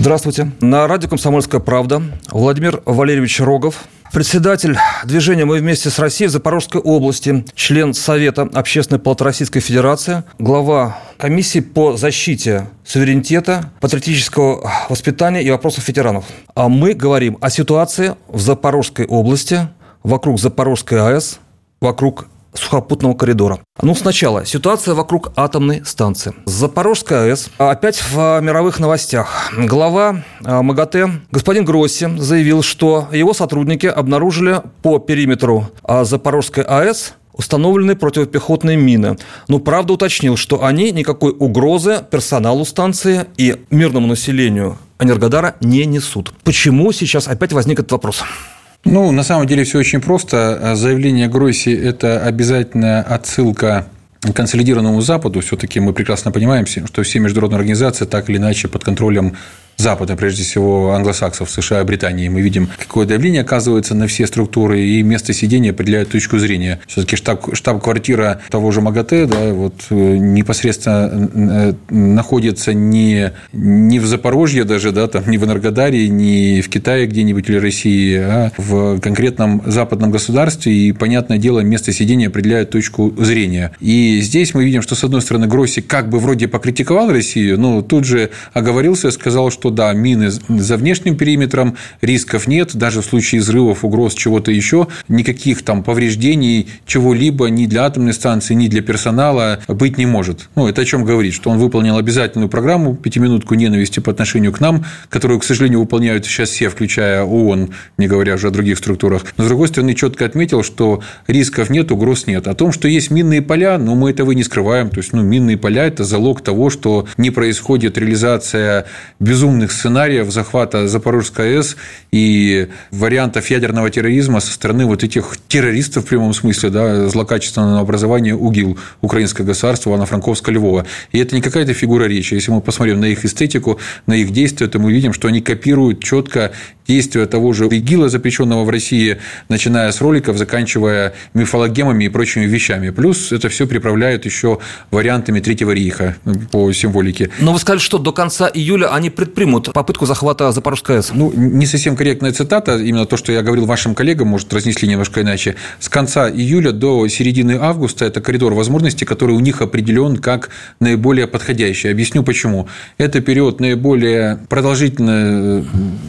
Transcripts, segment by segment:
Здравствуйте. На радио «Комсомольская правда» Владимир Валерьевич Рогов, председатель движения «Мы вместе с Россией» в Запорожской области, член Совета Общественной палаты Российской Федерации, глава комиссии по защите суверенитета, патриотического воспитания и вопросов ветеранов. А мы говорим о ситуации в Запорожской области, вокруг Запорожской АЭС, вокруг сухопутного коридора. Ну, сначала ситуация вокруг атомной станции. Запорожская АЭС опять в мировых новостях. Глава а, МАГАТЭ господин Гросси заявил, что его сотрудники обнаружили по периметру а, Запорожской АЭС установлены противопехотные мины. Но правда уточнил, что они никакой угрозы персоналу станции и мирному населению Энергодара не несут. Почему сейчас опять возник этот вопрос? Ну, на самом деле все очень просто. Заявление Гройси – это обязательная отсылка консолидированному Западу. Все-таки мы прекрасно понимаем, что все международные организации так или иначе под контролем Запада, прежде всего англосаксов, США, Британии, мы видим, какое давление оказывается на все структуры, и место сидения определяет точку зрения. Все-таки штаб, штаб-квартира того же МАГАТЭ да, вот, э, непосредственно э, находится не, не в Запорожье даже, да, там, не в Энергодаре, не в Китае где-нибудь или России, а в конкретном западном государстве, и, понятное дело, место сидения определяет точку зрения. И здесь мы видим, что, с одной стороны, Гросси как бы вроде покритиковал Россию, но тут же оговорился, сказал, что да, мины за внешним периметром, рисков нет, даже в случае взрывов, угроз чего-то еще, никаких там повреждений чего-либо ни для атомной станции, ни для персонала быть не может. Ну, это о чем говорит, что он выполнил обязательную программу «Пятиминутку ненависти» по отношению к нам, которую, к сожалению, выполняют сейчас все, включая ООН, не говоря уже о других структурах. Но, с другой стороны, четко отметил, что рисков нет, угроз нет. О том, что есть минные поля, ну, мы этого не скрываем. То есть, ну, минные поля – это залог того, что не происходит реализация безумных безумных сценариев захвата Запорожской АЭС и вариантов ядерного терроризма со стороны вот этих террористов в прямом смысле, да, злокачественного образования УГИЛ, Украинское государство, Ивано-Франковска-Львова. И это не какая-то фигура речи. Если мы посмотрим на их эстетику, на их действия, то мы видим, что они копируют четко действия того же ИГИЛа, запрещенного в России, начиная с роликов, заканчивая мифологемами и прочими вещами. Плюс это все приправляют еще вариантами Третьего рейха по символике. Но вы сказали, что до конца июля они предпримут попытку захвата Запорожской АЭС. Ну, не совсем корректная цитата, именно то, что я говорил вашим коллегам, может, разнесли немножко иначе. С конца июля до середины августа это коридор возможностей, который у них определен как наиболее подходящий. Объясню почему. Это период наиболее продолжительного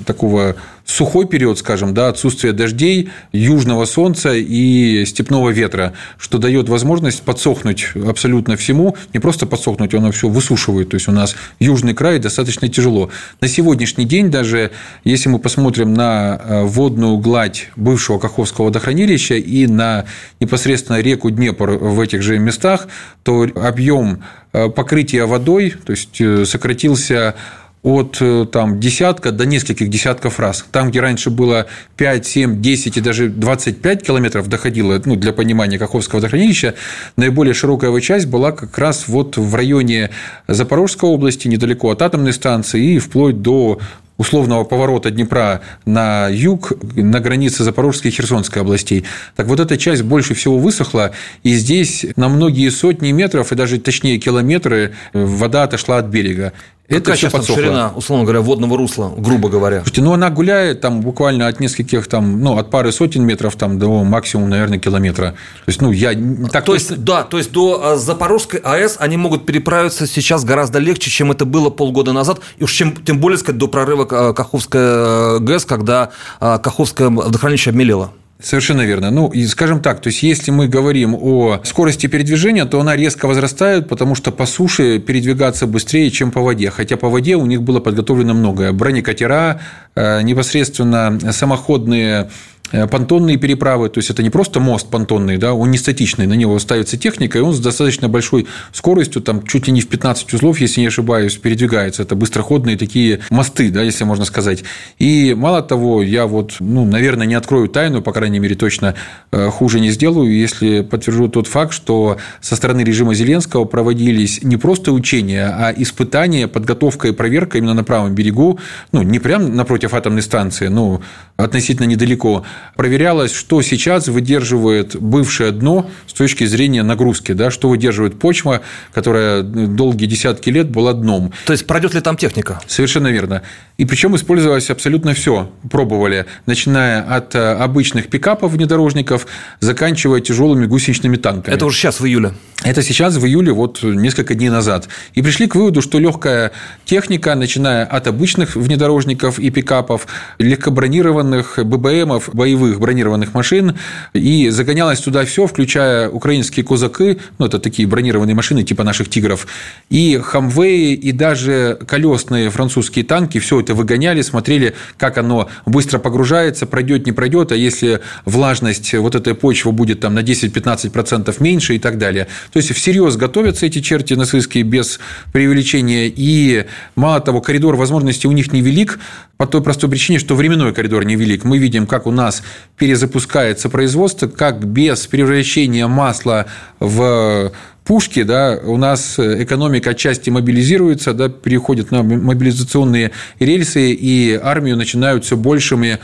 такого сухой период, скажем, да, отсутствие дождей, южного солнца и степного ветра, что дает возможность подсохнуть абсолютно всему, не просто подсохнуть, оно все высушивает, то есть у нас южный край достаточно тяжело. На сегодняшний день даже, если мы посмотрим на э, водную гладь бывшего Каховского водохранилища и на непосредственно реку Днепр в этих же местах, то объем э, покрытия водой, то есть э, сократился от э, там, десятка до нескольких десятков раз. Там, где раньше было 5, 7, 10 и даже 25 километров доходило, ну, для понимания Каховского водохранилища, наиболее широкая его часть была как раз вот в районе Запорожской области, недалеко от атомной станции и вплоть до условного поворота Днепра на юг, на границе Запорожской и Херсонской областей. Так вот, эта часть больше всего высохла, и здесь на многие сотни метров, и даже точнее километры, вода отошла от берега. Это Какая сейчас ширина, условно говоря, водного русла, грубо говоря? Слушайте, ну она гуляет там буквально от нескольких там, ну от пары сотен метров там до максимум, наверное, километра. То есть, ну я так. То есть, да, то есть до а, Запорожской АЭС они могут переправиться сейчас гораздо легче, чем это было полгода назад, и уж чем, тем более сказать до прорыва а, Каховской э, ГЭС, когда а, Каховское водохранилище обмелело. Совершенно верно. Ну, и скажем так, то есть, если мы говорим о скорости передвижения, то она резко возрастает, потому что по суше передвигаться быстрее, чем по воде. Хотя по воде у них было подготовлено многое. Бронекатера, э, непосредственно самоходные понтонные переправы, то есть это не просто мост понтонный, да, он не статичный, на него ставится техника, и он с достаточно большой скоростью, там чуть ли не в 15 узлов, если не ошибаюсь, передвигается. Это быстроходные такие мосты, да, если можно сказать. И мало того, я вот, ну, наверное, не открою тайну, по крайней мере, точно э, хуже не сделаю, если подтвержу тот факт, что со стороны режима Зеленского проводились не просто учения, а испытания, подготовка и проверка именно на правом берегу, ну, не прямо напротив атомной станции, ну, относительно недалеко, проверялось, что сейчас выдерживает бывшее дно с точки зрения нагрузки, да, что выдерживает почва, которая долгие десятки лет была дном. То есть пройдет ли там техника? Совершенно верно. И причем использовалось абсолютно все. Пробовали, начиная от э, обычных пикапов внедорожников, заканчивая тяжелыми гусеничными танками. Это уже сейчас в июле. Это сейчас в июле, вот несколько дней назад. И пришли к выводу, что легкая техника, начиная от обычных внедорожников и пикапов, легкобронированных ББМов, боевых бронированных машин, и загонялось туда все, включая украинские козаки, ну, это такие бронированные машины типа наших «Тигров», и хамвеи, и даже колесные французские танки, все это выгоняли, смотрели, как оно быстро погружается, пройдет, не пройдет, а если влажность вот этой почвы будет там на 10-15% меньше и так далее. То есть всерьез готовятся эти черти нацистские без преувеличения. И мало того, коридор возможностей у них невелик по той простой причине, что временной коридор невелик. Мы видим, как у нас перезапускается производство, как без превращения масла в пушки, да, у нас экономика отчасти мобилизируется, да, переходит на мобилизационные рельсы, и армию начинают все большими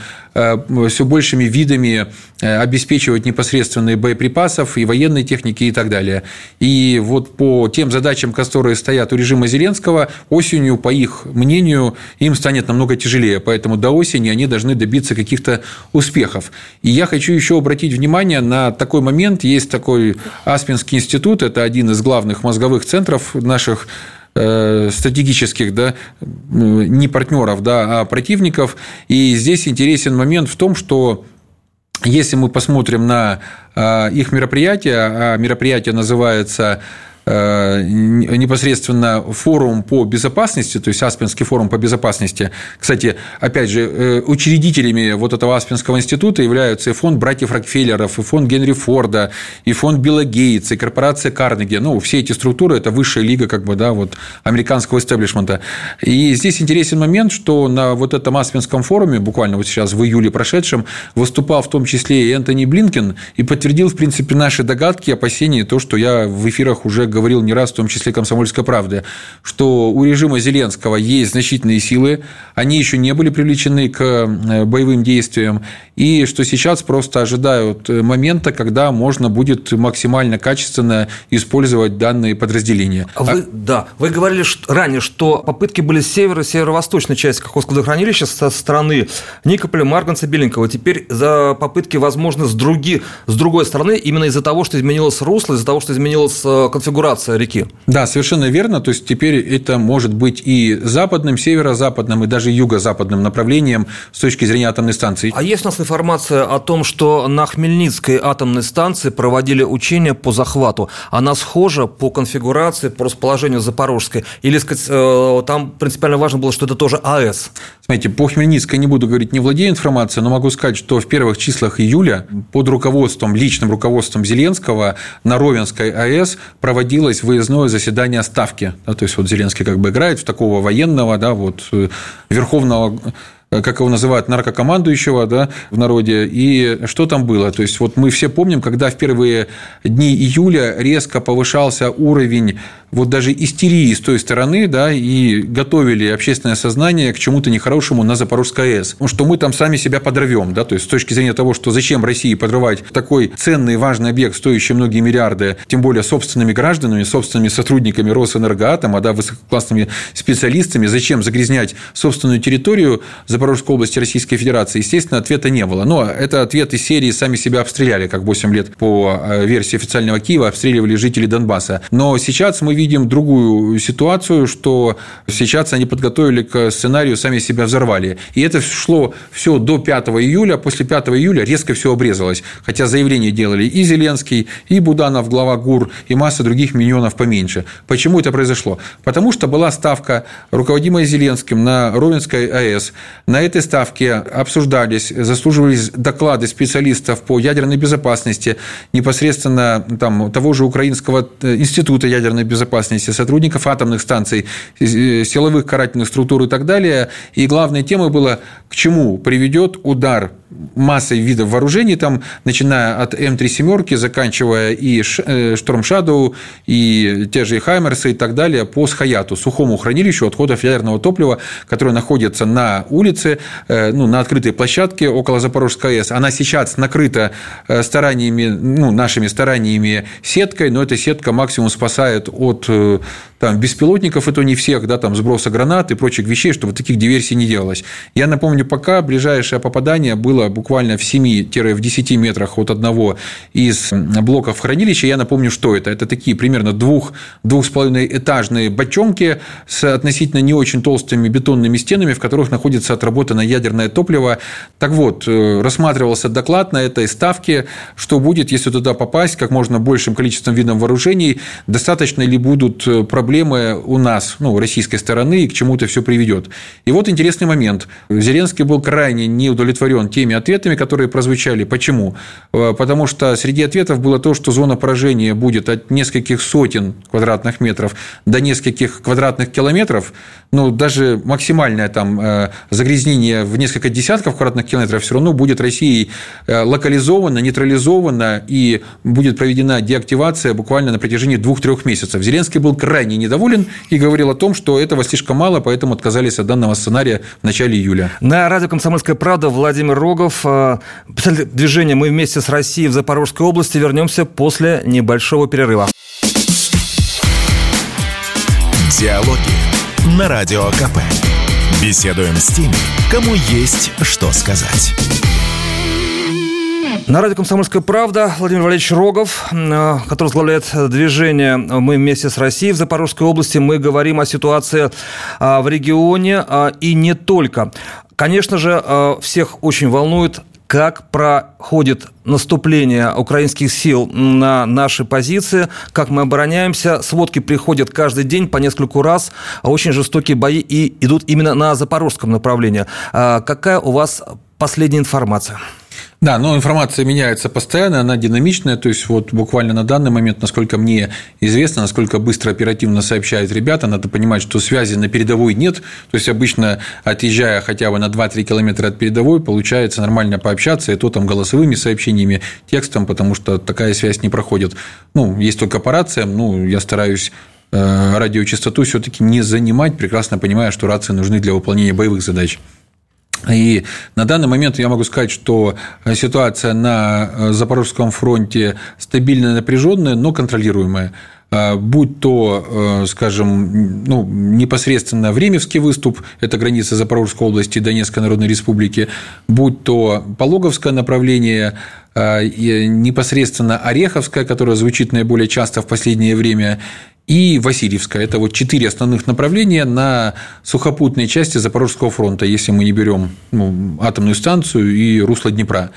все большими видами э, обеспечивать непосредственные боеприпасов и военной техники и так далее. И вот по тем задачам, которые стоят у режима Зеленского, осенью, по их мнению, им станет намного тяжелее. Поэтому до осени они должны добиться каких-то успехов. И я хочу еще обратить внимание на такой момент. Есть такой Аспинский институт, это один из главных мозговых центров наших Э, стратегических, да, не партнеров, да, а противников. И здесь интересен момент в том, что если мы посмотрим на э, их мероприятие, а мероприятие называется Э, непосредственно форум по безопасности, то есть Аспенский форум по безопасности. Кстати, опять же, э, учредителями вот этого Аспенского института являются и фонд братьев Рокфеллеров, и фонд Генри Форда, и фонд Билла Гейтса, и корпорация Карнеги. Ну, все эти структуры – это высшая лига как бы, да, вот, американского истеблишмента. И здесь интересен момент, что на вот этом Аспенском форуме, буквально вот сейчас в июле прошедшем, выступал в том числе и Энтони Блинкен и подтвердил, в принципе, наши догадки, опасения, то, что я в эфирах уже говорил говорил не раз, в том числе «Комсомольская правда», что у режима Зеленского есть значительные силы, они еще не были привлечены к э, боевым действиям, и что сейчас просто ожидают э, момента, когда можно будет максимально качественно использовать данные подразделения. А вы, да, вы говорили ранее, что попытки были с севера, северо-восточной части Каховского водохранилища со стороны Никополя, Марганца, Беленького. Теперь за попытки возможны с, други, с другой стороны, именно из-за того, что изменилось русло, из-за того, что изменилась э, конфигурация реки. Да, совершенно верно. То есть теперь это может быть и западным, северо-западным, и даже юго-западным направлением с точки зрения атомной станции. А есть у нас информация о том, что на Хмельницкой атомной станции проводили учения по захвату. Она схожа по конфигурации, по расположению Запорожской? Или, сказать, э, там принципиально важно было, что это тоже АЭС? Смотрите, по Хмельницкой не буду говорить, не владею информацией, но могу сказать, что в первых числах июля под руководством, личным руководством Зеленского на Ровенской АЭС проводилось выездное заседание Ставки. Да, то есть, вот Зеленский как бы играет в такого военного, да, вот, э, верховного как его называют, наркокомандующего да, в народе. И что там было? То есть, вот мы все помним, когда в первые дни июля резко повышался уровень вот даже истерии с той стороны, да, и готовили общественное сознание к чему-то нехорошему на Запорожской АЭС. Что мы там сами себя подорвем, да, то есть с точки зрения того, что зачем России подрывать такой ценный важный объект, стоящий многие миллиарды, тем более собственными гражданами, собственными сотрудниками Росэнергоатома, да, высококлассными специалистами, зачем загрязнять собственную территорию Запорожской области Российской Федерации, естественно, ответа не было. Но это ответ из серии «сами себя обстреляли», как 8 лет по э, версии официального Киева обстреливали жители Донбасса. Но сейчас мы видим другую ситуацию, что сейчас они подготовили к сценарию, сами себя взорвали. И это шло все до 5 июля. После 5 июля резко все обрезалось. Хотя заявление делали и Зеленский, и Буданов, глава ГУР, и масса других миньонов поменьше. Почему это произошло? Потому что была ставка, руководимая Зеленским, на Ровенской АЭС, На этой ставке обсуждались, заслуживались доклады специалистов по ядерной безопасности, непосредственно там, того же Украинского э, института ядерной безопасности, сотрудников атомных станций, э, силовых карательных структур и так далее. И главной темой было, к чему приведет удар массой видов вооружений, там, начиная от М3 семерки, заканчивая и Шторм Shadow, и те же Хаймерсы и так далее, по Схаяту, сухому хранилищу отходов ядерного топлива, которое находится на улице, э, ну, на открытой площадке около Запорожской АЭС. Она сейчас накрыта э, стараниями, ну, нашими стараниями сеткой, но эта сетка максимум спасает от э, там, беспилотников, и то не всех, да, там, сброса гранат и прочих вещей, чтобы таких диверсий не делалось. Я напомню, пока ближайшее попадание было буквально в 7-10 метрах от одного из блоков хранилища, я напомню, что это. Это такие примерно двух, двух с половиной этажные бочонки с относительно не очень толстыми бетонными стенами, в которых находится отработанное ядерное топливо. Так вот, э, рассматривался доклад на этой ставке, что будет, если туда попасть как можно большим количеством видов вооружений, достаточно ли будут проблемы проблемы у нас, ну, российской стороны, и к чему это все приведет. И вот интересный момент. Зеленский был крайне не удовлетворен теми ответами, которые прозвучали. Почему? Э, потому что среди ответов было то, что зона поражения будет от нескольких сотен квадратных метров до нескольких квадратных километров, ну, даже максимальное там э, загрязнение в несколько десятков квадратных километров все равно будет Россией э, локализовано, нейтрализовано и будет проведена деактивация буквально на протяжении двух-трех месяцев. Зеленский был крайне недоволен и говорил о том, что этого слишком мало, поэтому отказались от данного сценария в начале июля. На радио «Комсомольская правда» Владимир Рогов, э, движения «Мы вместе с Россией» в Запорожской области. Вернемся после небольшого перерыва. Диалоги на Радио КП. Беседуем с теми, кому есть что сказать. На радио «Комсомольская правда» Владимир Валерьевич Рогов, э, который возглавляет движение «Мы вместе с Россией» в Запорожской области. Мы говорим о ситуации э, в регионе э, и не только. Конечно же, всех очень волнует как проходит наступление украинских сил на наши позиции, как мы обороняемся. Сводки приходят каждый день по нескольку раз. Очень жестокие бои и идут именно на запорожском направлении. Какая у вас последняя информация? Да, но информация меняется постоянно, она динамичная, то есть вот буквально на данный момент, насколько мне известно, насколько быстро оперативно сообщают ребята, надо понимать, что связи на передовой нет, то есть обычно отъезжая хотя бы на 2-3 километра от передовой, получается нормально пообщаться, и то там голосовыми сообщениями, текстом, потому что такая связь не проходит. Ну, есть только по рациям, ну, я стараюсь э, радиочастоту все-таки не занимать, прекрасно понимая, что рации нужны для выполнения боевых задач. И на данный момент я могу сказать, что ситуация на э, Запорожском фронте стабильно напряженная, но контролируемая. А, будь то, э, скажем, ну, непосредственно Времевский выступ, это граница Запорожской области и Донецкой Народной Республики, будь то Пологовское направление, непосредственно Ореховское, которое звучит наиболее часто в последнее время, и Васильевская. Это вот четыре основных направления на сухопутной части Запорожского фронта, если мы не берем ну, атомную станцию и русло Днепра.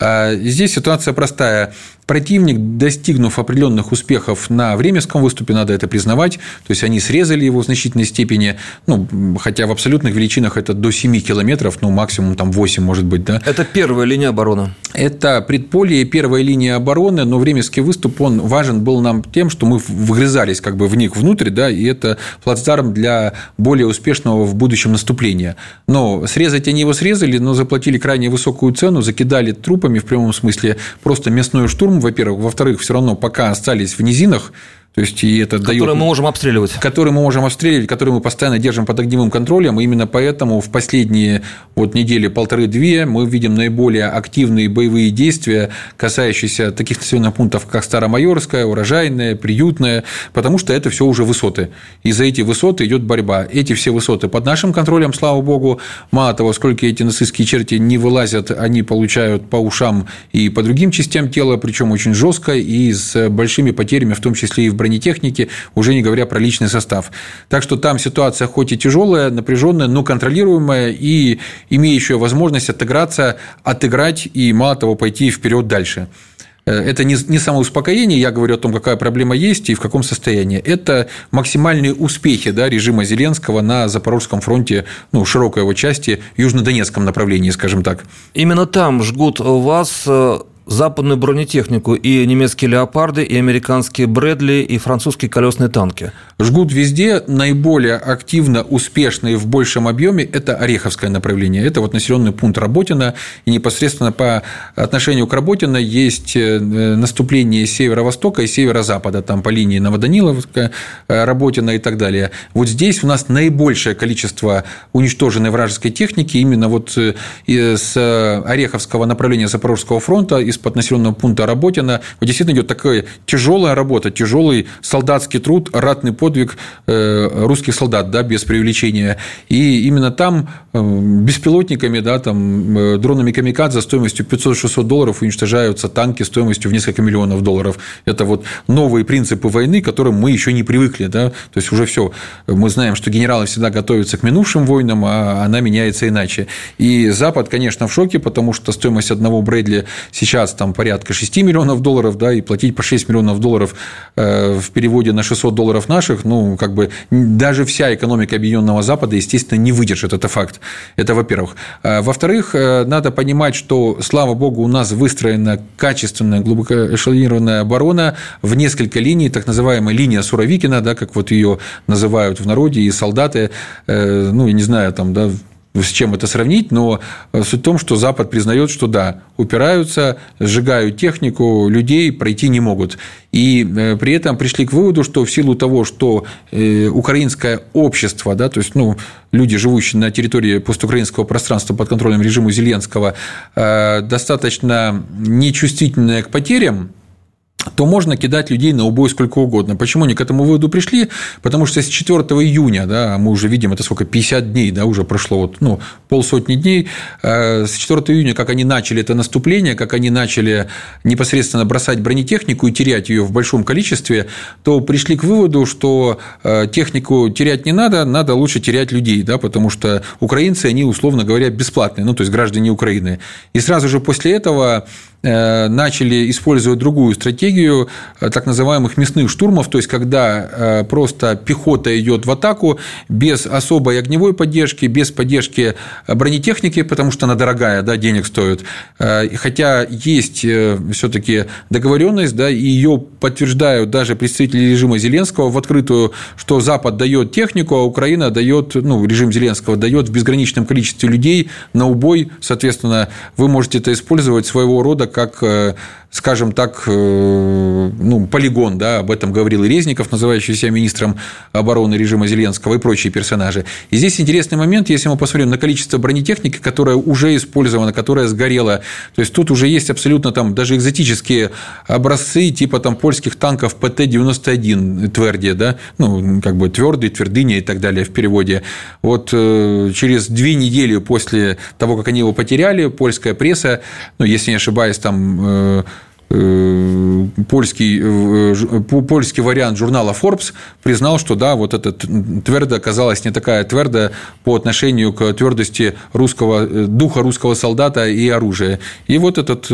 А здесь ситуация простая противник, достигнув определенных успехов на Временском выступе, надо это признавать, то есть они срезали его в значительной степени, ну, хотя в абсолютных величинах это до 7 километров, ну, максимум там 8, может быть, да. Это первая линия обороны. Это предполье, первая линия обороны, но Временский выступ, он важен был нам тем, что мы вгрызались как бы в них внутрь, да, и это плацдарм для более успешного в будущем наступления. Но срезать они его срезали, но заплатили крайне высокую цену, закидали трупами в прямом смысле просто мясной штурм, во-первых. Во-вторых, все равно пока остались в низинах, то есть, и это которые дает, мы можем обстреливать. Которые мы можем обстреливать, которые мы постоянно держим под огневым контролем. И именно поэтому в последние вот недели полторы-две мы видим наиболее активные боевые действия, касающиеся таких населенных пунктов, как Старомайорская, Урожайная, Приютная, потому что это все уже высоты. И за эти высоты идет борьба. Эти все высоты под нашим контролем, слава богу. Мало того, сколько эти нацистские черти не вылазят, они получают по ушам и по другим частям тела, причем очень жестко и с большими потерями, в том числе и в бронетехники, уже не говоря про личный состав. Так что там ситуация хоть и тяжелая, напряженная, но контролируемая и имеющая возможность отыграться, отыграть и, мало того, пойти вперед дальше. это не, не самоуспокоение, я говорю о том, какая проблема есть и в каком состоянии. Это максимальные успехи да, режима Зеленского на Запорожском фронте, ну, широкой его части, южнодонецком направлении, скажем так. Именно там жгут вас западную бронетехнику и немецкие леопарды, и американские Брэдли, и французские колесные танки. Жгут везде. Наиболее активно, успешно и в большем объеме – это Ореховское направление. Это вот населенный пункт Работина. И непосредственно по отношению к Работина есть э, наступление северо-востока и северо-запада, там по линии Новоданиловска, э, Работина и так далее. Вот здесь у нас наибольшее количество уничтоженной вражеской техники именно вот э, с Ореховского направления Запорожского фронта, из из-под населенного пункта Работина. Вот действительно идет такая тяжелая работа, тяжелый солдатский труд, ратный подвиг э, русских солдат, да, без преувеличения. И именно там э, беспилотниками, да, там, э, дронами камикадзе стоимостью 500-600 долларов уничтожаются танки стоимостью в несколько миллионов долларов. Это вот новые принципы войны, к которым мы еще не привыкли. Да? То есть уже все. Мы знаем, что генералы всегда готовятся к минувшим войнам, а она меняется иначе. И Запад, конечно, в шоке, потому что стоимость одного Брэдли сейчас сейчас там порядка 6 миллионов долларов, да, и платить по 6 миллионов долларов э, в переводе на 600 долларов наших, ну, как бы даже вся экономика Объединенного Запада, естественно, не выдержит, это факт. Это во-первых. Э, во-вторых, э, надо понимать, что, слава богу, у нас выстроена качественная, глубоко эшелонированная оборона в несколько линий, так называемая линия Суровикина, да, как вот ее называют в народе, и солдаты, ну, я не знаю, там, да, с чем это сравнить, но э, суть в том, что Запад признает, что да, упираются, сжигают технику, людей пройти не могут. И э, при этом пришли к выводу, что в силу того, что э, украинское общество, да, то есть ну, люди, живущие на территории постукраинского пространства под контролем режима Зеленского, достаточно нечувствительное к потерям, то можно кидать людей на убой сколько угодно. Почему они к этому выводу пришли? Потому что с 4 июня, да, мы уже видим, это сколько, 50 дней, да, уже прошло, вот, ну, полсотни дней, э, с 4 июня, как они начали это наступление, как они начали непосредственно бросать бронетехнику и терять ее в большом количестве, то пришли к выводу, что э, технику терять не надо, надо лучше терять людей, да, потому что украинцы, они, условно говоря, бесплатные, ну, то есть граждане Украины. И сразу же после этого Э, начали использовать другую стратегию э, так называемых мясных штурмов, то есть когда э, просто пехота идет в атаку без особой огневой поддержки, без поддержки бронетехники, потому что она дорогая, да, денег стоит. Хотя есть все-таки договоренность, да, и ее подтверждают даже представители режима Зеленского в открытую, что Запад дает технику, а Украина дает, ну, режим Зеленского дает в безграничном количестве людей на убой, соответственно, вы можете это использовать своего рода как э, скажем так, э, ну, полигон, да, об этом говорил и Резников, называющий себя министром обороны режима Зеленского и прочие персонажи. И здесь интересный момент, если мы посмотрим на количество бронетехники, которая уже использована, которая сгорела, то есть тут уже есть абсолютно там даже экзотические образцы типа там польских танков ПТ-91 Тверди, да, ну, как бы твердый, твердыня и так далее в переводе. Вот э, через две недели после того, как они его потеряли, польская пресса, ну, если не ошибаюсь, там Э, польский, э, польский вариант журнала Forbes признал, что да, вот эта твердо оказалась не такая твердая по отношению к твердости русского, э, духа русского солдата и оружия. И вот этот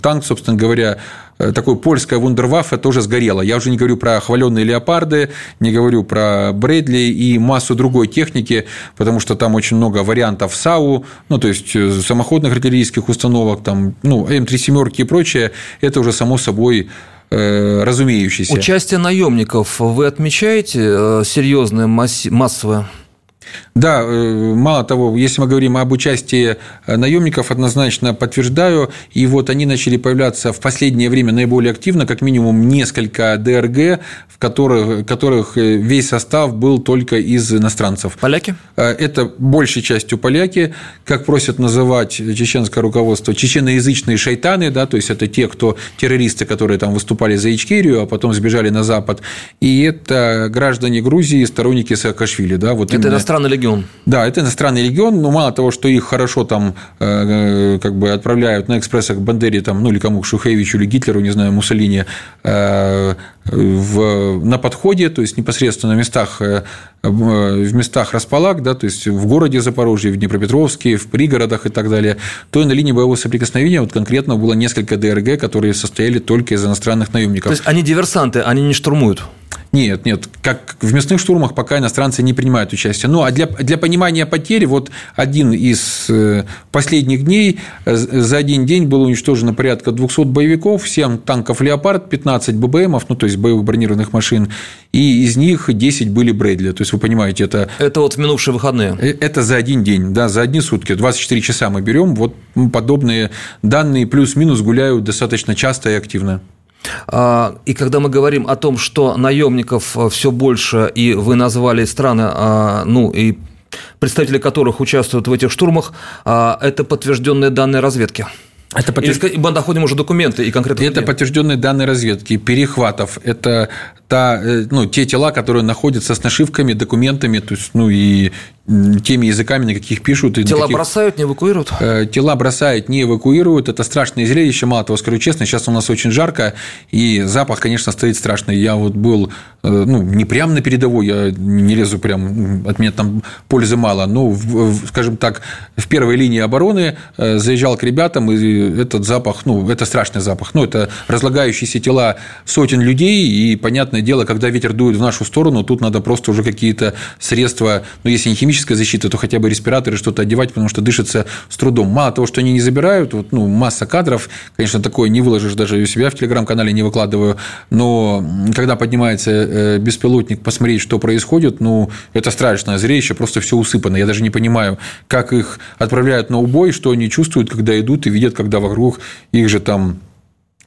танк, собственно говоря, Э, такое польское вундерваффе тоже сгорело. Я уже не говорю про хваленные леопарды, не говорю про Брэдли и массу другой техники, потому что там очень много вариантов САУ, ну, то есть э, самоходных артиллерийских установок, там, ну, М3 семерки и прочее, это уже само собой э, разумеющееся. Участие наемников вы отмечаете серьезное, массовое? Да, э, мало того, если мы говорим об участии э, наемников, однозначно подтверждаю, и вот они начали появляться в последнее время наиболее активно, как минимум несколько ДРГ, в которых, которых э, весь состав был только из иностранцев. Поляки? Это большей частью поляки, как просят называть чеченское руководство, чеченоязычные шайтаны, да, то есть это те, кто террористы, которые там выступали за Ичкерию, а потом сбежали на Запад, и это граждане Грузии, сторонники Саакашвили, да, вот это иностранные легион. Да, это иностранный легион, но мало того, что их хорошо там э, как бы отправляют на экспрессах к Бандере, там, ну или кому, к Шухевичу или Гитлеру, не знаю, Муссолини, э, в, на подходе, то есть непосредственно на местах э, в местах располаг, да, то есть в городе Запорожье, в Днепропетровске, в пригородах и так далее, то и на линии боевого соприкосновения вот конкретно было несколько ДРГ, которые состояли только из иностранных наемников. То есть они диверсанты, они не штурмуют? Нет, нет, как в мясных штурмах пока иностранцы не принимают участие. Ну, а для, для понимания потери, вот один из э, последних дней, э, за один день было уничтожено порядка 200 боевиков, 7 танков «Леопард», 15 ББМов, ну, то есть боевых бронированных машин, и из них 10 были Брэдли. То есть, вы понимаете, это… Это вот в минувшие выходные? Э, это за один день, да, за одни сутки. 24 часа мы берем, вот подобные данные плюс-минус гуляют достаточно часто и активно. А, и когда мы говорим о том, что наемников э, все больше, и вы назвали страны, а, ну и представители которых участвуют в этих штурмах, а, это подтвержденные данные разведки. Это подтвержд... Или мы находим уже документы и конкретно. Это подтвержденные данные разведки, перехватов. Это та, э, ну, те тела, которые находятся с нашивками, документами, то есть, ну и теми языками, на каких пишут. Тела каких... бросают, не эвакуируют? Э, тела бросают, не эвакуируют. Это страшное зрелище. Мало того, скажу честно, сейчас у нас очень жарко, и запах, конечно, стоит страшный. Я вот был, э, ну, не прям на передовой, я не лезу прям, от меня там пользы мало, но, скажем так, в первой линии обороны заезжал к ребятам, и этот запах, ну, это страшный запах. Ну, это разлагающиеся тела сотен людей, и, понятное дело, когда ветер дует в нашу сторону, тут надо просто уже какие-то средства, ну, если не химическая защита, то хотя бы респираторы что-то одевать, потому что дышится с трудом. Мало того, что они не забирают, вот, ну, масса кадров, конечно, такое не выложишь даже у себя в телеграм-канале, не выкладываю, но когда поднимается э, беспилотник, посмотреть, что происходит, ну, это страшное зрелище, просто все усыпано. Я даже не понимаю, как их отправляют на убой, что они чувствуют, когда идут и видят, когда вокруг их же там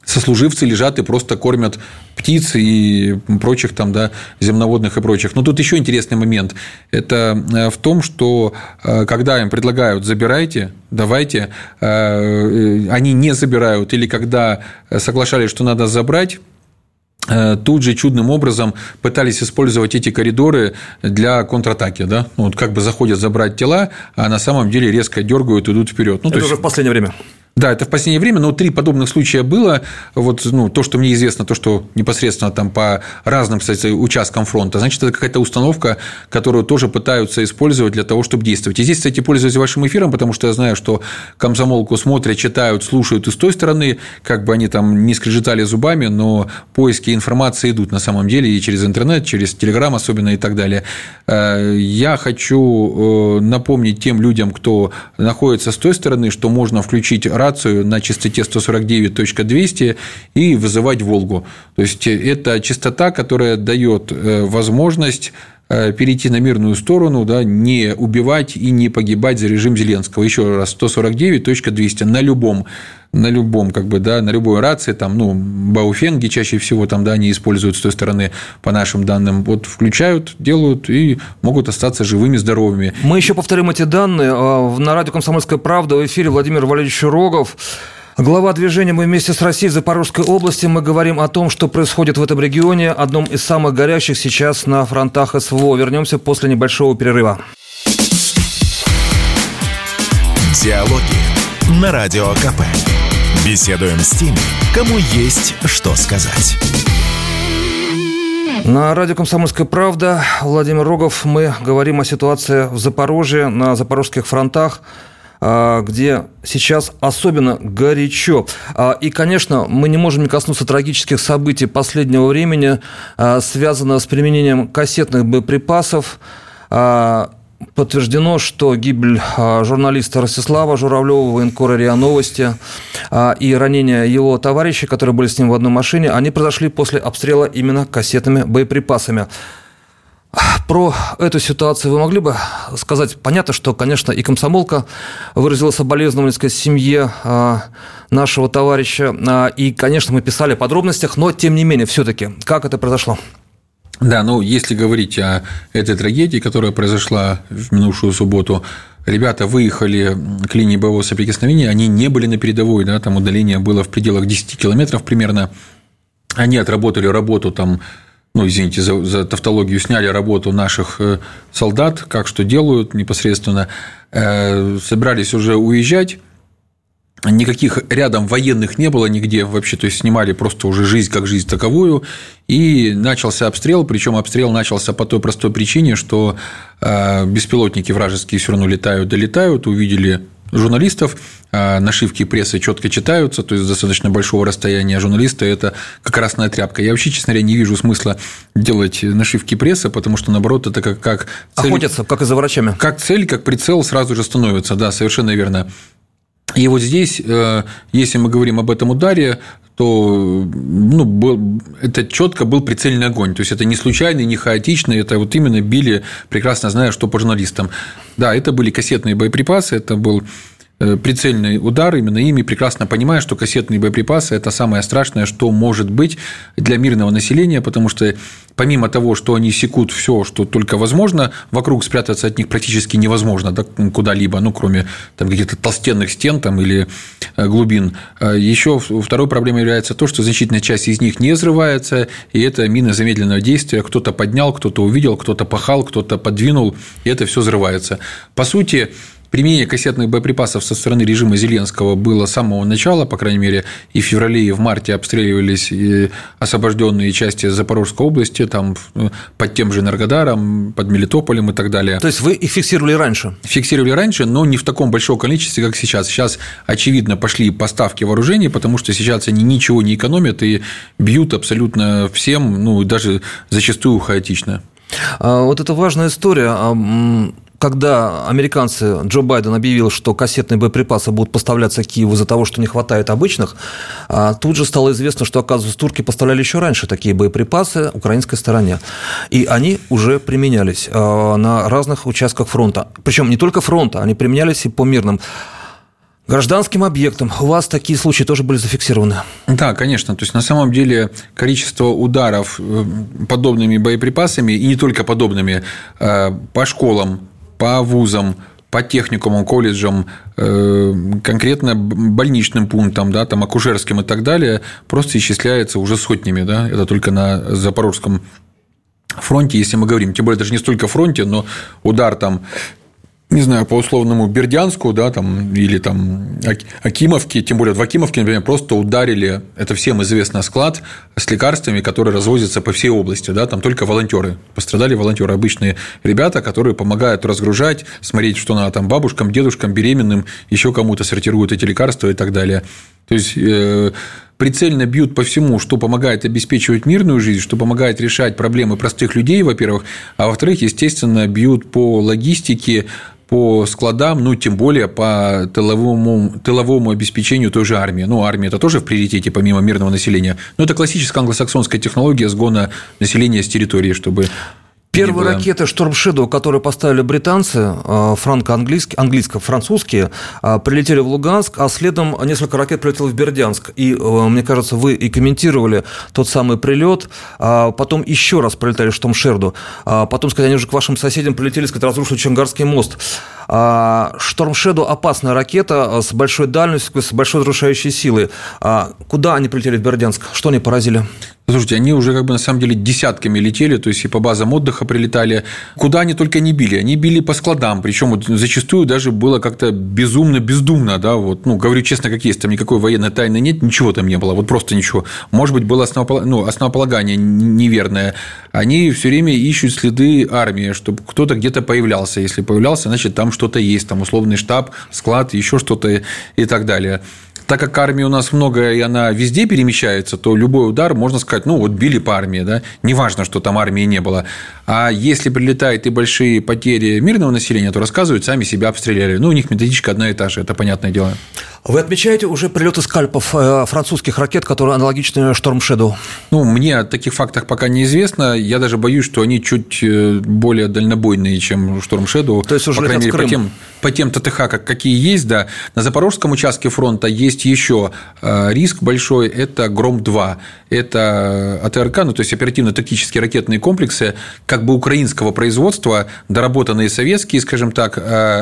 сослуживцы лежат и просто кормят птиц и прочих там, да, земноводных и прочих. Но тут еще интересный момент. Это э, в том, что э, когда им предлагают «забирайте», «давайте», э, они не забирают, или когда соглашались, что надо забрать, тут же чудным образом пытались использовать эти коридоры для контратаки, да, ну, вот как бы заходят забрать тела, а на самом деле резко дергают, идут вперед. Ну, Это есть... уже в последнее время. Да, это в последнее время, но три подобных случая было. Вот, ну, то, что мне известно, то, что непосредственно там по разным, кстати, участкам фронта, значит, это какая-то установка, которую тоже пытаются использовать для того, чтобы действовать. И здесь, кстати, пользуюсь вашим эфиром, потому что я знаю, что комсомолку смотрят, читают, слушают и с той стороны, как бы они там не скрежетали зубами, но поиски информации идут на самом деле и через интернет, через телеграм особенно и так далее. Э, я хочу э, напомнить тем людям, кто находится с той стороны, что можно включить рацию на частоте 149.200 и вызывать «Волгу». То есть, это частота, которая дает э, возможность перейти на мирную сторону, да, не убивать и не погибать за режим Зеленского. Еще раз, 149.200 на любом на любом, как бы, да, на любой рации, там, ну, бауфенги чаще всего там, да, они используют с той стороны, по нашим данным, вот включают, делают и могут остаться живыми, здоровыми. Мы еще повторим эти данные. А, на радио «Комсомольская правда» в эфире Владимир Валерьевич Рогов. Глава движения «Мы вместе с Россией» Запорожской области. Мы говорим о том, что происходит в этом регионе, одном из самых горящих сейчас на фронтах СВО. Вернемся после небольшого перерыва. Диалоги на Радио КП. Беседуем с теми, кому есть что сказать. На радио «Комсомольская правда» Владимир Рогов. Мы говорим о ситуации в Запорожье, на запорожских фронтах где сейчас особенно горячо. А, и, конечно, мы не можем не коснуться трагических событий последнего времени, а, связанного с применением кассетных боеприпасов подтверждено, что гибель а, журналиста Ростислава Журавлева, военкора РИА Новости а, и ранение его товарищей, которые были с ним в одной машине, они произошли после обстрела именно кассетными боеприпасами. Про эту ситуацию вы могли бы сказать? Понятно, что, конечно, и комсомолка выразила соболезнование семье а, нашего товарища. И, конечно, мы писали о подробностях, но, тем не менее, все-таки, как это произошло? Да, ну если говорить о этой трагедии, которая произошла в минувшую субботу, ребята выехали к линии боевого соприкосновения, они не были на передовой, да, там удаление было в пределах 10 километров примерно, они отработали работу там ну, извините за, за тавтологию, сняли работу наших э, солдат, как что делают непосредственно, э, собирались уже уезжать, Никаких рядом военных не было нигде вообще, то есть снимали просто уже жизнь как жизнь таковую, и начался обстрел, причем обстрел начался по той простой причине, что э, беспилотники вражеские все равно летают, долетают, увидели журналистов, э, нашивки прессы четко читаются, то есть достаточно большого расстояния журналисты – это как красная тряпка. Я вообще, честно говоря, не вижу смысла делать нашивки прессы, потому что, наоборот, это как, как цель, Охотятся, как и за врачами. Как цель, как прицел сразу же становится, да, совершенно верно. И вот здесь, э, если мы говорим об этом ударе, то ну, был, это четко был прицельный огонь. То есть это не случайный, не хаотичный, это вот именно били, прекрасно зная, что по журналистам. Да, это были кассетные боеприпасы, это был Э, прицельный удар именно ими, прекрасно понимая, что кассетные боеприпасы – это самое страшное, что может быть для мирного населения, потому что помимо того, что они секут все, что только возможно, вокруг спрятаться от них практически невозможно да, куда-либо, ну, кроме там, каких-то толстенных стен там, или э, глубин. А Еще второй проблемой является то, что значительная часть из них не взрывается, и это мины замедленного действия. Кто-то поднял, кто-то увидел, кто-то пахал, кто-то подвинул, и это все взрывается. По сути, Применение кассетных боеприпасов со стороны режима Зеленского было с самого начала, по крайней мере, и в феврале, и в марте обстреливались освобожденные части Запорожской области, там под тем же Энергодаром, под Мелитополем и так далее. То есть вы их фиксировали раньше? Фиксировали раньше, но не в таком большом количестве, как сейчас. Сейчас, очевидно, пошли поставки вооружений, потому что сейчас они ничего не экономят и бьют абсолютно всем, ну, даже зачастую хаотично. А, вот это важная история когда американцы, Джо Байден объявил, что кассетные боеприпасы будут поставляться Киеву из-за того, что не хватает обычных, а тут же стало известно, что, оказывается, турки поставляли еще раньше такие боеприпасы украинской стороне. И они уже применялись а, на разных участках фронта. Причем не только фронта, они применялись и по мирным гражданским объектам. У вас такие случаи тоже были зафиксированы? Да, конечно. То есть, на самом деле, количество ударов э, подобными боеприпасами, и не только подобными, э, по школам, по вузам, по техникумам, колледжам, э, конкретно больничным пунктам, да, там, акушерским и так далее, просто исчисляется уже сотнями. Да? Это только на Запорожском фронте, если мы говорим, тем более даже не столько фронте, но удар там не знаю, по условному Бердянску, да, там, или там Акимовке, тем более в Акимовке, например, просто ударили, это всем известно, склад с лекарствами, которые развозятся по всей области, да, там только волонтеры, пострадали волонтеры, обычные ребята, которые помогают разгружать, смотреть, что надо там бабушкам, дедушкам, беременным, еще кому-то сортируют эти лекарства и так далее. То есть, э, прицельно бьют по всему, что помогает обеспечивать мирную жизнь, что помогает решать проблемы простых людей, во-первых, а во-вторых, естественно, бьют по логистике, по складам, ну, тем более по тыловому, тыловому обеспечению той же армии. Ну, армия – это тоже в приоритете, помимо мирного населения. Но это классическая англосаксонская технология сгона населения с территории, чтобы Первые ракеты Storm Shadow, которые поставили британцы, э, франко-английские, английско-французские, э, прилетели в Луганск, а следом несколько ракет прилетело в Бердянск. И, э, мне кажется, вы и комментировали тот самый прилет, а потом еще раз прилетали Storm Shadow, а потом, сказать, они уже к вашим соседям прилетели, сказать, разрушили Чангарский мост. Storm Shadow – опасная ракета с большой дальностью, с большой разрушающей силой. Куда они прилетели в Бердянск? Что они поразили? Слушайте, они уже как бы на самом деле десятками летели, то есть и по базам отдыха прилетали. Куда они только не били. Они били по складам, причем вот зачастую даже было как-то безумно, бездумно, да, вот, ну, говорю честно, как есть, там никакой военной тайны нет, ничего там не было, вот просто ничего. Может быть, было основополагание, ну, основополагание неверное. Они все время ищут следы армии, чтобы кто-то где-то появлялся. Если появлялся, значит, там что-то есть, там условный штаб, склад, еще что-то и так далее так как армии у нас много, и она везде перемещается, то любой удар, можно сказать, ну, вот били по армии, да, неважно, что там армии не было. А если прилетают и большие потери мирного населения, то рассказывают, сами себя обстреляли. Ну, у них методичка одна и та же, это понятное дело. Вы отмечаете уже прилеты скальпов э, французских ракет, которые аналогичны Шторм Shadow? Ну, мне о таких фактах пока неизвестно. Я даже боюсь, что они чуть э, более дальнобойные, чем Шторм Shadow. То есть уже по крайней мере, по тем, по тем ТТХ, как, какие есть, да. На Запорожском участке фронта есть еще э, риск большой – это Гром-2. Это АТРК, ну, то есть оперативно-тактические ракетные комплексы, как бы украинского производства, доработанные советские, скажем так,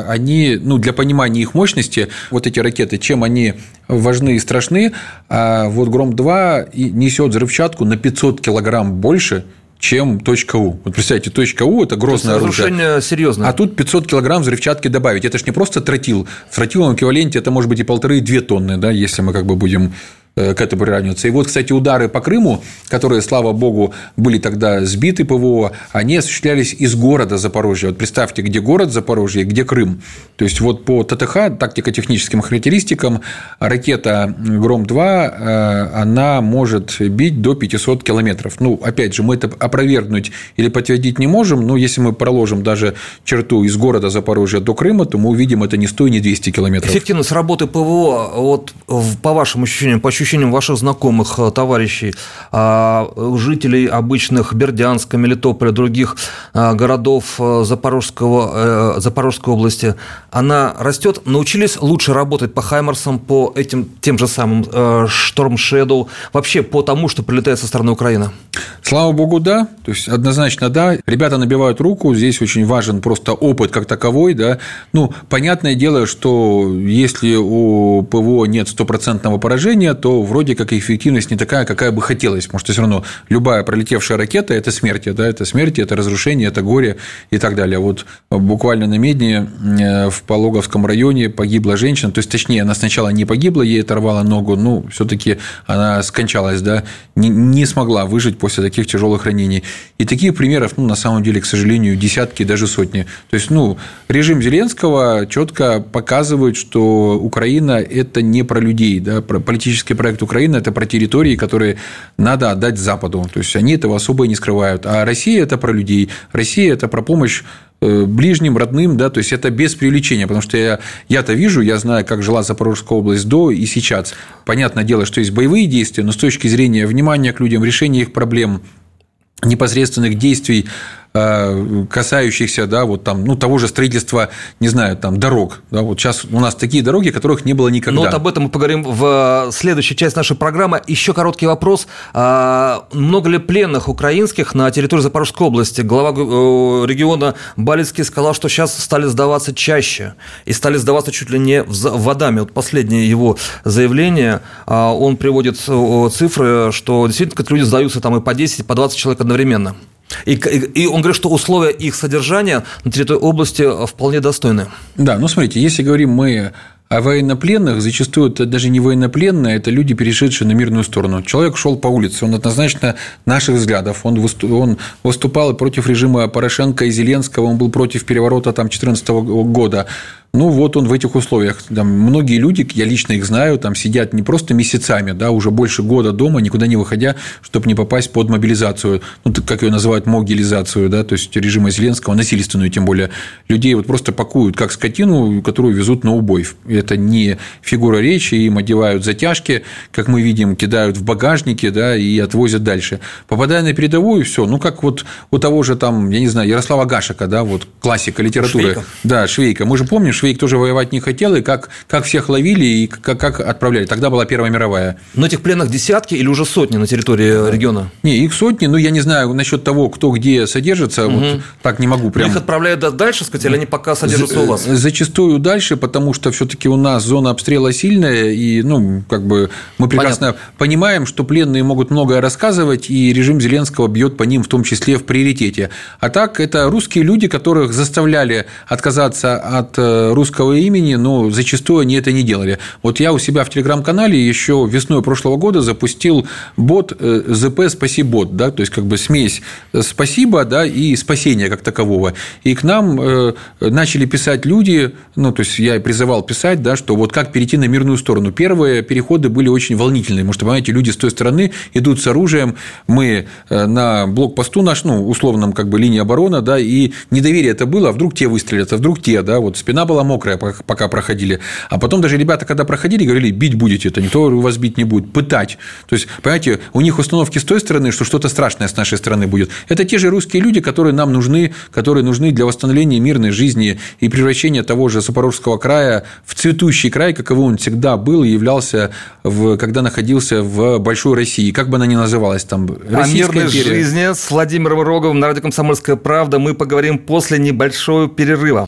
они, ну, для понимания их мощности, вот эти ракеты, чем они важны и страшны, а вот Гром-2 несет взрывчатку на 500 килограмм больше, чем точка У. Вот представьте, точка У – это грозное То оружие. серьезное. А тут 500 килограмм взрывчатки добавить. Это же не просто тротил. В тротиловом эквиваленте это может быть и полторы-две тонны, да, если мы как бы будем к этому приравниваться. И вот, кстати, удары по Крыму, которые, слава богу, были тогда сбиты ПВО, они осуществлялись из города Запорожья. Вот представьте, где город Запорожье, где Крым. То есть, вот по ТТХ, тактико-техническим характеристикам, ракета «Гром-2», э, она может бить до 500 километров. Ну, опять же, мы это опровергнуть или подтвердить не можем, но если мы проложим даже черту из города Запорожья до Крыма, то мы увидим это не 100 и не 200 километров. Эффективность работы ПВО, вот по вашим ощущениям, по ощущениям ощущениям ваших знакомых, э, товарищей, а, жителей обычных Бердянска, Мелитополя, других а, городов э, Запорожского, э, Запорожской области, она растет? Научились лучше работать по Хаймарсам, по этим тем же самым Shadow, вообще по тому, что прилетает со стороны Украины? Слава богу, да. То есть, однозначно, да. Ребята набивают руку. Здесь очень важен просто опыт как таковой, да. Ну, понятное дело, что если у ПВО нет стопроцентного поражения, то вроде как эффективность не такая, какая бы хотелось, потому что все равно любая пролетевшая ракета – это смерть, да, это смерть, это разрушение, это горе и так далее. Вот буквально на Медне э, в Пологовском районе погибла женщина, то есть, точнее, она сначала не погибла, ей оторвала ногу, ну, все таки она скончалась, да, не, не смогла выжить после таких тяжелых ранений. И таких примеров, ну, на самом деле, к сожалению, десятки, даже сотни. То есть, ну, режим Зеленского четко показывает, что Украина – это не про людей, да, про политический проект Украины – это про территории, которые надо отдать Западу. То есть, они этого особо и не скрывают. А Россия – это про людей. Россия – это про помощь э, ближним, родным, да, то есть это без привлечения, потому что я, я-то вижу, я знаю, как жила Запорожская область до и сейчас. Понятное дело, что есть боевые действия, но с точки зрения внимания к людям, решения их проблем, непосредственных действий касающихся, да, вот там, ну, того же строительства, не знаю, там, дорог, да, вот сейчас у нас такие дороги, которых не было никогда. Ну, вот об этом мы поговорим в следующей части нашей программы. Еще короткий вопрос. А, много ли пленных украинских на территории Запорожской области? Глава э, региона Балицкий сказал, что сейчас стали сдаваться чаще и стали сдаваться чуть ли не водами. Вот последнее его заявление, он приводит э, цифры, что действительно люди сдаются там и по 10, и по 20 человек одновременно. И, и он говорит, что условия их содержания на территории области вполне достойны. Да, ну смотрите, если говорим мы о военнопленных, зачастую это даже не военнопленные, это люди, перешедшие на мирную сторону. Человек шел по улице, он однозначно наших взглядов, он, он выступал против режима Порошенко и Зеленского, он был против переворота 2014 года. Ну, вот он в этих условиях. Там многие люди, я лично их знаю, там сидят не просто месяцами, да, уже больше года дома, никуда не выходя, чтобы не попасть под мобилизацию, ну, как ее называют, могилизацию, да, то есть режима Зеленского, насильственную тем более. Людей вот просто пакуют как скотину, которую везут на убой. Это не фигура речи, им одевают затяжки, как мы видим, кидают в багажники, да, и отвозят дальше. Попадая на передовую, все, ну, как вот у того же там, я не знаю, Ярослава Гашика, да, вот классика литературы. Швейка. Да, Швейка. Мы же помним, Швейк тоже воевать не хотел, и как, как всех ловили и как, как отправляли. Тогда была Первая мировая. Но этих пленных десятки или уже сотни на территории региона? Не, их сотни, но я не знаю насчет того, кто где содержится, угу. вот так не могу прям. их отправляют дальше, сказать, или они пока содержатся у вас? Зачастую дальше, потому что все-таки у нас зона обстрела сильная, и ну, как бы мы прекрасно Понятно. понимаем, что пленные могут многое рассказывать, и режим Зеленского бьет по ним в том числе в приоритете. А так это русские люди, которых заставляли отказаться от э, русского имени, но зачастую они это не делали. Вот я у себя в телеграм-канале еще весной прошлого года запустил бот э, ЗП Спасибот, да, то есть как бы смесь спасибо, да, и спасения как такового. И к нам э, начали писать люди, ну, то есть я призывал писать, да, что вот как перейти на мирную сторону. Первые переходы были очень волнительные, потому что, понимаете, люди с той стороны идут с оружием, мы э, на блокпосту наш, ну, условном как бы линии обороны, да, и недоверие это было, а вдруг те выстрелят, а вдруг те, да, вот спина была мокрая, пока проходили. А потом даже ребята, когда проходили, говорили, бить будете, это никто вас бить не будет, пытать. То есть, понимаете, у них установки с той стороны, что что-то страшное с нашей стороны будет. Это те же русские люди, которые нам нужны, которые нужны для восстановления мирной жизни и превращения того же Запорожского края в цветущий край, каковым он всегда был и являлся, в, когда находился в большой России, как бы она ни называлась там. О мирной империя. жизни с Владимиром Роговым на радио «Комсомольская правда» мы поговорим после небольшого перерыва.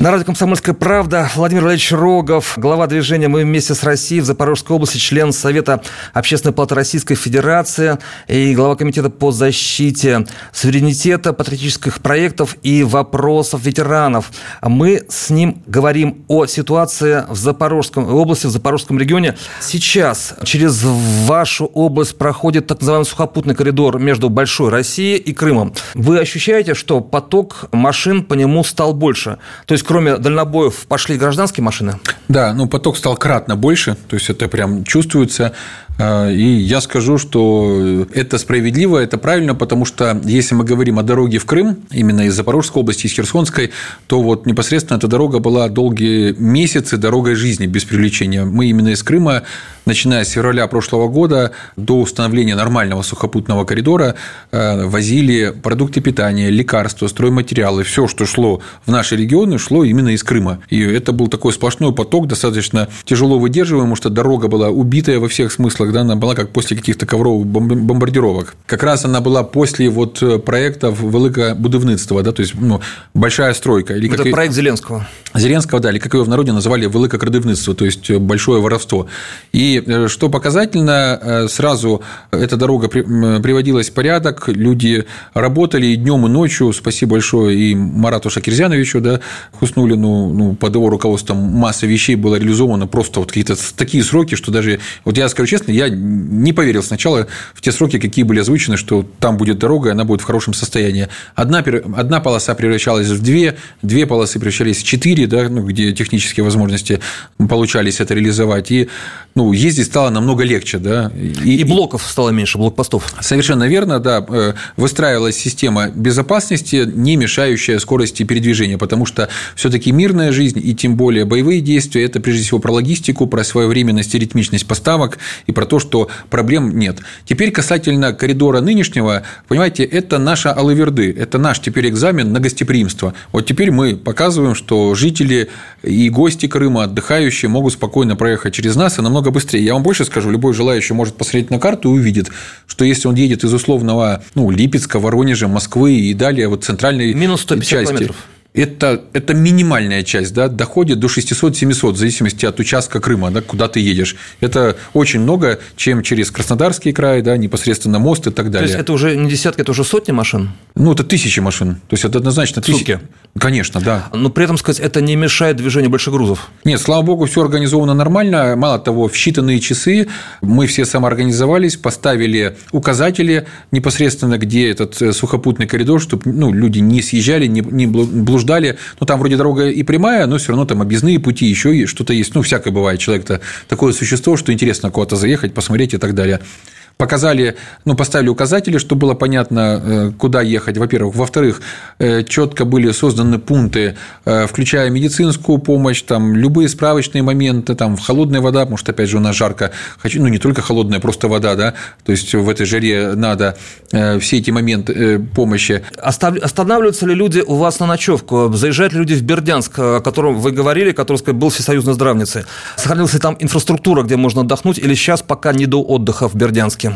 На радио «Комсомольская правда» Владимир Владимирович Рогов, глава движения «Мы вместе с Россией» в Запорожской области, член Совета Общественной палаты Российской Федерации и глава Комитета по защите суверенитета, патриотических проектов и вопросов ветеранов. Мы с ним говорим о ситуации в Запорожском области, в Запорожском регионе. Сейчас через вашу область проходит так называемый сухопутный коридор между Большой Россией и Крымом. Вы ощущаете, что поток машин по нему стал больше? То есть кроме дальнобоев пошли гражданские машины? Да, ну поток стал кратно больше, то есть это прям чувствуется. А, и я скажу, что это справедливо, это правильно, потому что если мы говорим о дороге в Крым, именно из Запорожской области, из Херсонской, то вот непосредственно эта дорога была долгие месяцы дорогой жизни без привлечения. Мы именно из Крыма, начиная с февраля прошлого года до установления нормального сухопутного коридора, э, возили продукты питания, лекарства, стройматериалы, все, что шло в наши регионы, шло именно из Крыма. И это был такой сплошной поток, достаточно тяжело выдерживаемый, потому что дорога была убитая во всех смыслах когда она была как после каких-то ковровых бомбардировок. Как раз она была после вот э, проектов Великое будовництва, да, то есть ну, большая стройка. Или Это как проект Зеленского. Зеленского, да, или как его в народе называли Великое крадывництво, то есть э, большое воровство. И э, что показательно, сразу эта дорога приводилась в порядок, люди работали и днем, и ночью. Спасибо большое и Марату Шакирзяновичу, да, Хуснулину, ну, под его руководством масса вещей было реализовано просто вот какие-то такие сроки, что даже, вот я скажу честно, я не поверил сначала в те сроки, какие были озвучены, что там будет дорога, и она будет в хорошем состоянии. Одна, одна полоса превращалась в две, две полосы превращались в четыре, да, ну, где технические возможности получались это реализовать. И ну, ездить стало намного легче. Да? И, и блоков стало меньше, блокпостов. Совершенно верно, да. Э, выстраивалась система безопасности, не мешающая скорости передвижения, потому что все таки мирная жизнь и тем более боевые действия – это прежде всего про логистику, про своевременность и ритмичность поставок и про то, что проблем нет. Теперь касательно коридора нынешнего, понимаете, это наша Алаверды, это наш теперь экзамен на гостеприимство. Вот теперь мы показываем, что жители и гости Крыма, отдыхающие, могут спокойно проехать через нас и намного быстрее. Я вам больше скажу, любой желающий может посмотреть на карту и увидит, что если он едет из условного ну, Липецка, Воронежа, Москвы и далее вот центральной Минус 150 части, километров это, это минимальная часть, да, доходит до 600-700, в зависимости от участка Крыма, да, куда ты едешь. Это очень много, чем через Краснодарский край, да, непосредственно мост и так далее. То есть, это уже не десятки, это уже сотни машин? Ну, это тысячи машин. То есть, это однозначно тысячи. Конечно, да. Но при этом, сказать, это не мешает движению больших грузов? Нет, слава богу, все организовано нормально. Мало того, в считанные часы мы все самоорганизовались, поставили указатели непосредственно, где этот э, сухопутный коридор, чтобы ну, люди не съезжали, не, не блуждали. Ну, там вроде дорога и прямая, но все равно там объездные пути, еще что-то есть. Ну, всякое бывает. Человек-то такое существо, что интересно куда-то заехать, посмотреть и так далее показали, ну, поставили указатели, чтобы было понятно, э, куда ехать, во-первых. Во-вторых, э, четко были созданы пункты, э, включая медицинскую помощь, там, любые справочные моменты, там, холодная вода, потому что, опять же, у нас жарко, хочу, ну, не только холодная, просто вода, да, то есть в этой жаре надо все эти моменты помощи. Останавливаются ли люди у вас на ночевку? Заезжают ли люди в Бердянск, о котором вы говорили, который, сказать, был всесоюзной здравницей? Сохранилась ли там инфраструктура, где можно отдохнуть, или сейчас пока не до отдыха в Бердянске?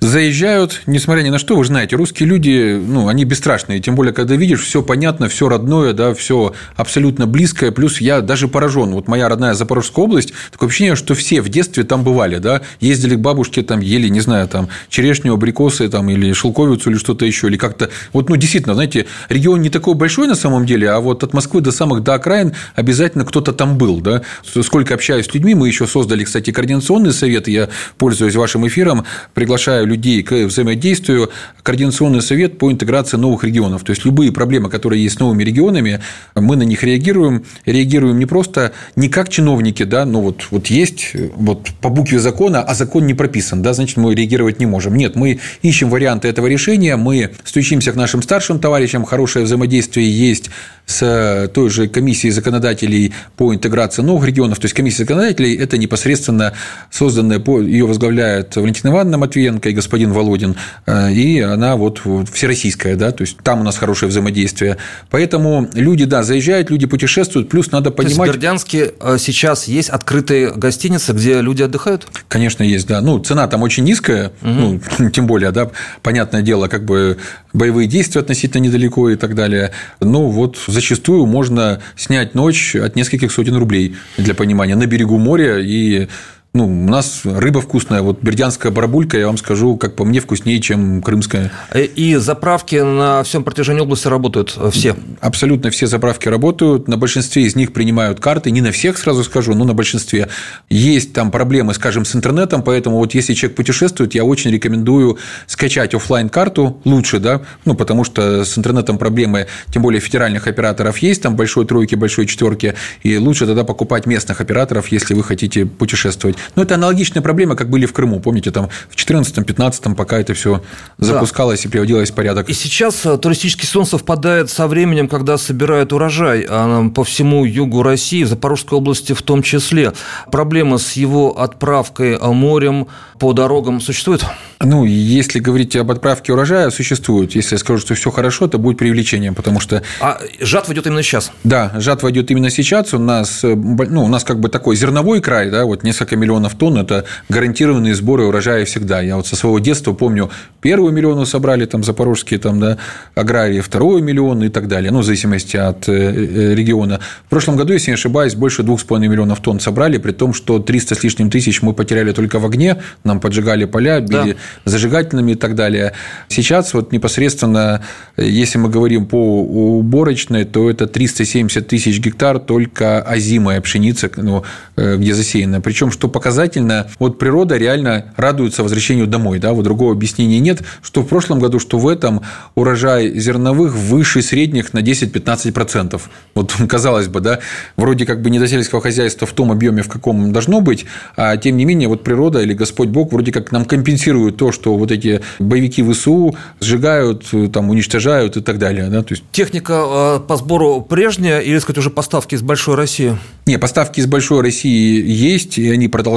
Заезжают, несмотря ни на что, вы знаете, русские люди, ну, они бесстрашные, тем более, когда видишь, все понятно, все родное, да, все абсолютно близкое, плюс я даже поражен, вот моя родная Запорожская область, такое ощущение, что все в детстве там бывали, да, ездили к бабушке, там, ели, не знаю, там, черешню, абрикосы, там, или шелковицу, или что-то еще, или как-то, вот, ну, действительно, знаете, регион не такой большой на самом деле, а вот от Москвы до самых до окраин обязательно кто-то там был, да, сколько общаюсь с людьми, мы еще создали, кстати, координационный совет, я пользуюсь вашим эфиром, приглашаю людей к взаимодействию Координационный совет по интеграции новых регионов. То есть любые проблемы, которые есть с новыми регионами, мы на них реагируем. Реагируем не просто не как чиновники, да, но вот, вот есть вот по букве закона, а закон не прописан, да, значит, мы реагировать не можем. Нет, мы ищем варианты этого решения, мы стучимся к нашим старшим товарищам, хорошее взаимодействие есть с той же комиссией законодателей по интеграции новых регионов. То есть комиссия законодателей – это непосредственно созданная, ее возглавляет Валентина Ивановна Матвиенко и господин Володин, э, и она вот всероссийская, да, то есть там у нас хорошее взаимодействие. Поэтому люди, да, заезжают, люди путешествуют, плюс надо понимать… То есть в Бердянске э, сейчас есть открытые гостиницы, где люди отдыхают? Конечно, есть, да. Ну, цена там очень низкая, угу. ну, тем более, да, понятное дело, как бы боевые действия относительно недалеко и так далее. Ну, вот за зачастую можно снять ночь от нескольких сотен рублей, для понимания, на берегу моря и ну, у нас рыба вкусная. Вот бердянская барабулька, я вам скажу, как по мне, вкуснее, чем крымская. И заправки на всем протяжении области работают все? Абсолютно все заправки работают. На большинстве из них принимают карты. Не на всех, сразу скажу, но на большинстве. Есть там проблемы, скажем, с интернетом, поэтому вот если человек путешествует, я очень рекомендую скачать офлайн карту лучше, да, ну, потому что с интернетом проблемы, тем более федеральных операторов есть, там большой тройки, большой четверки, и лучше тогда покупать местных операторов, если вы хотите путешествовать. Но это аналогичная проблема, как были в Крыму. Помните, там в 2014-2015, пока это все запускалось да. и приводилось в порядок. И сейчас э, туристический сезон совпадает со временем, когда собирают урожай а, по всему югу России, в Запорожской области в том числе. Проблема с его отправкой морем по дорогам существует? Ну, если говорить об отправке урожая, существует. Если я скажу, что все хорошо, это будет преувеличением, потому что... А жатва идет именно сейчас? Да, жатва идет именно сейчас. У нас, э, ну, у нас как бы такой зерновой край, да, вот несколько миллионов тонн – это гарантированные сборы урожая всегда. Я вот со своего детства помню, первый миллион собрали там запорожские там, да, аграрии, второй миллион и так далее, ну, в зависимости от э, э, региона. В прошлом году, если не ошибаюсь, больше двух с половиной миллионов тонн собрали, при том, что 300 с лишним тысяч мы потеряли только в огне, нам поджигали поля, били да зажигательными и так далее. Сейчас вот непосредственно, если мы говорим по уборочной, то это 370 тысяч гектар только озимая пшеница, ну, э, где засеяна. Причем, что показательно, вот природа реально радуется возвращению домой. Да? Вот другого объяснения нет, что в прошлом году, что в этом урожай зерновых выше средних на 10-15%. Вот казалось бы, да, вроде как бы не до сельского хозяйства в том объеме, в каком должно быть, а тем не менее вот природа или Господь Бог вроде как нам компенсирует то, что вот эти боевики ВСУ сжигают, там, уничтожают и так далее. Да? То есть... Техника э, по сбору прежняя или, сказать, уже поставки из Большой России? Не, поставки из Большой России есть, и они продолжаются,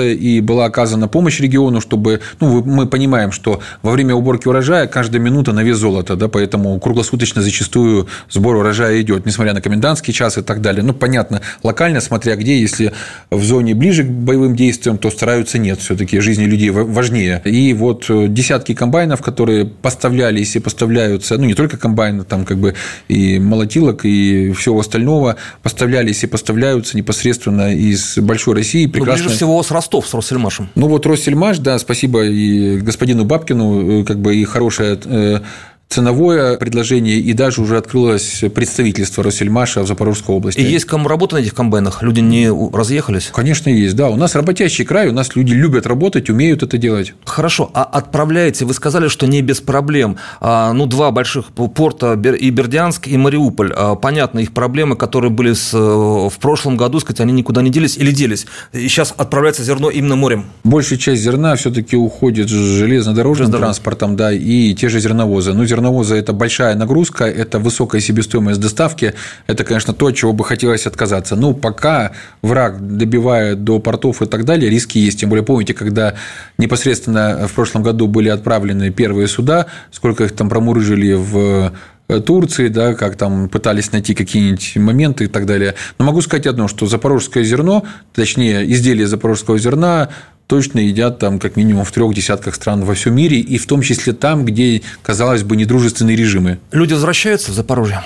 и была оказана помощь региону, чтобы, ну, мы понимаем, что во время уборки урожая каждая минута на вес золота, да, поэтому круглосуточно зачастую сбор урожая идет, несмотря на комендантский час и так далее. Ну, понятно, локально, смотря где, если в зоне ближе к боевым действиям, то стараются нет, все-таки жизни людей важнее. И вот э, десятки комбайнов, которые поставлялись и поставляются, ну, не только комбайны, там как бы и молотилок, и всего остального поставлялись и поставляются непосредственно из Большой России. Прекрасно... Ближе всего с Ростов, с Россельмашем. Ну, вот Россельмаш, да, спасибо и господину Бабкину, э, как бы и хорошая э, ценовое предложение, и даже уже открылось представительство Россельмаша в Запорожской области. И есть кому работать на этих комбайнах? Люди не разъехались? Конечно, есть, да. У нас работящий край, у нас люди любят работать, умеют это делать. Хорошо, а отправляете, вы сказали, что не без проблем. А, ну, два больших порта, и Бердянск, и Мариуполь. А, понятно, их проблемы, которые были с, в прошлом году, сказать, они никуда не делись или делись. И сейчас отправляется зерно именно морем. Большая часть зерна все-таки уходит железнодорожным транспортом, да, и те же зерновозы. Ну, зерно зерновоза – это большая нагрузка, это высокая себестоимость доставки, это, конечно, то, от чего бы хотелось отказаться. Ну, пока враг добивает до портов и так далее, риски есть. Тем более, помните, когда непосредственно в прошлом году были отправлены первые суда, сколько их там промурыжили в Турции, да, как там пытались найти какие-нибудь моменты и так далее. Но могу сказать одно, что запорожское зерно, точнее, изделие запорожского зерна точно едят там как минимум в трех десятках стран во всем мире, и в том числе там, где, казалось бы, недружественные режимы. Люди возвращаются в Запорожье?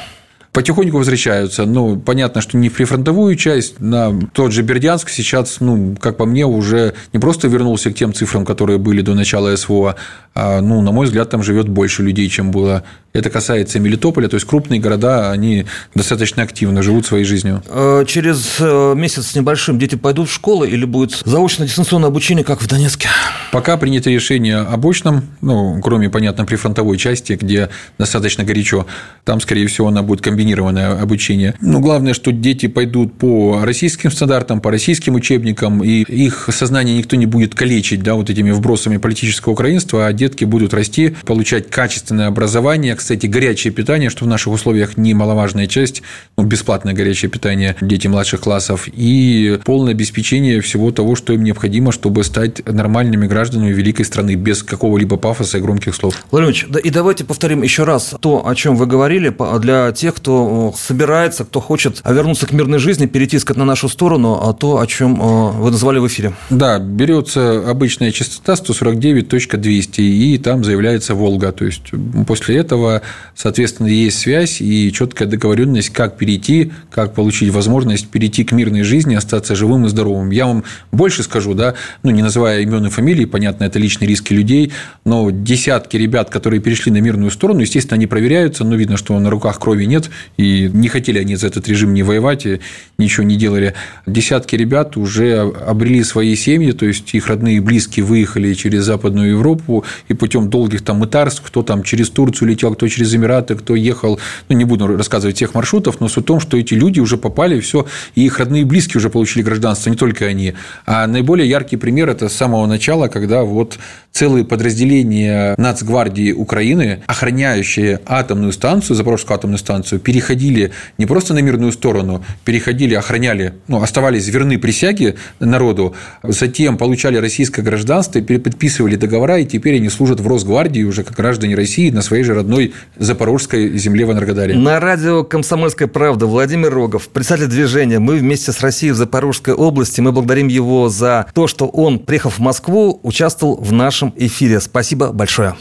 Потихоньку возвращаются. Ну, понятно, что не в прифронтовую часть, на тот же Бердянск сейчас, ну, как по мне, уже не просто вернулся к тем цифрам, которые были до начала СВО, а, ну, на мой взгляд, там живет больше людей, чем было это касается Мелитополя, то есть крупные города, они достаточно активно живут своей жизнью. Э, через э, месяц с небольшим дети пойдут в школы или будет заочно-дистанционное обучение, как в Донецке? Пока принято решение об очном, ну, кроме, понятно, прифронтовой части, где достаточно горячо, там, скорее всего, она будет комбинированное обучение. Но главное, что дети пойдут по российским стандартам, по российским учебникам, и их сознание никто не будет калечить, да, вот этими вбросами политического украинства, а детки будут расти, получать качественное образование, кстати, горячее питание, что в наших условиях немаловажная часть, ну, бесплатное горячее питание детей младших классов и полное обеспечение всего того, что им необходимо, чтобы стать нормальными гражданами великой страны без какого-либо пафоса и громких слов. Владимир да и давайте повторим еще раз то, о чем вы говорили, для тех, кто собирается, кто хочет вернуться к мирной жизни, перейти на нашу сторону, а то, о чем вы назвали в эфире. Да, берется обычная частота 149.200, и там заявляется Волга. То есть после этого, соответственно, есть связь и четкая договоренность, как перейти, как получить возможность перейти к мирной жизни, остаться живым и здоровым. Я вам больше скажу, да, ну, не называя имен и фамилии, понятно, это личные риски людей, но десятки ребят, которые перешли на мирную сторону, естественно, они проверяются, но видно, что на руках крови нет, и не хотели они за этот режим не воевать, и ничего не делали. Десятки ребят уже обрели свои семьи, то есть их родные и близкие выехали через Западную Европу, и путем долгих там мытарств, кто там через Турцию летел, кто через Эмираты, кто ехал, ну, не буду рассказывать тех маршрутов, но суть в том, что эти люди уже попали, все, и их родные и близкие уже получили гражданство, не только они. А наиболее яркий пример – это с самого начала, когда вот целые подразделения Нацгвардии Украины, охраняющие атомную станцию, Запорожскую атомную станцию, переходили не просто на мирную сторону, переходили, охраняли, ну, оставались верны присяге народу, затем получали российское гражданство, переподписывали договора, и теперь они служат в Росгвардии уже как граждане России на своей же родной Запорожской земле в Энергодаре. На радио «Комсомольская правда» Владимир Рогов, председатель движения «Мы вместе с Россией в Запорожской области». Мы благодарим его за то, что он, приехав в Москву, участвовал в нашем эфире. Спасибо большое.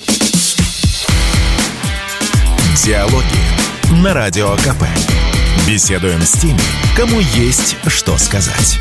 Диалоги на Радио КП. Беседуем с теми, кому есть что сказать.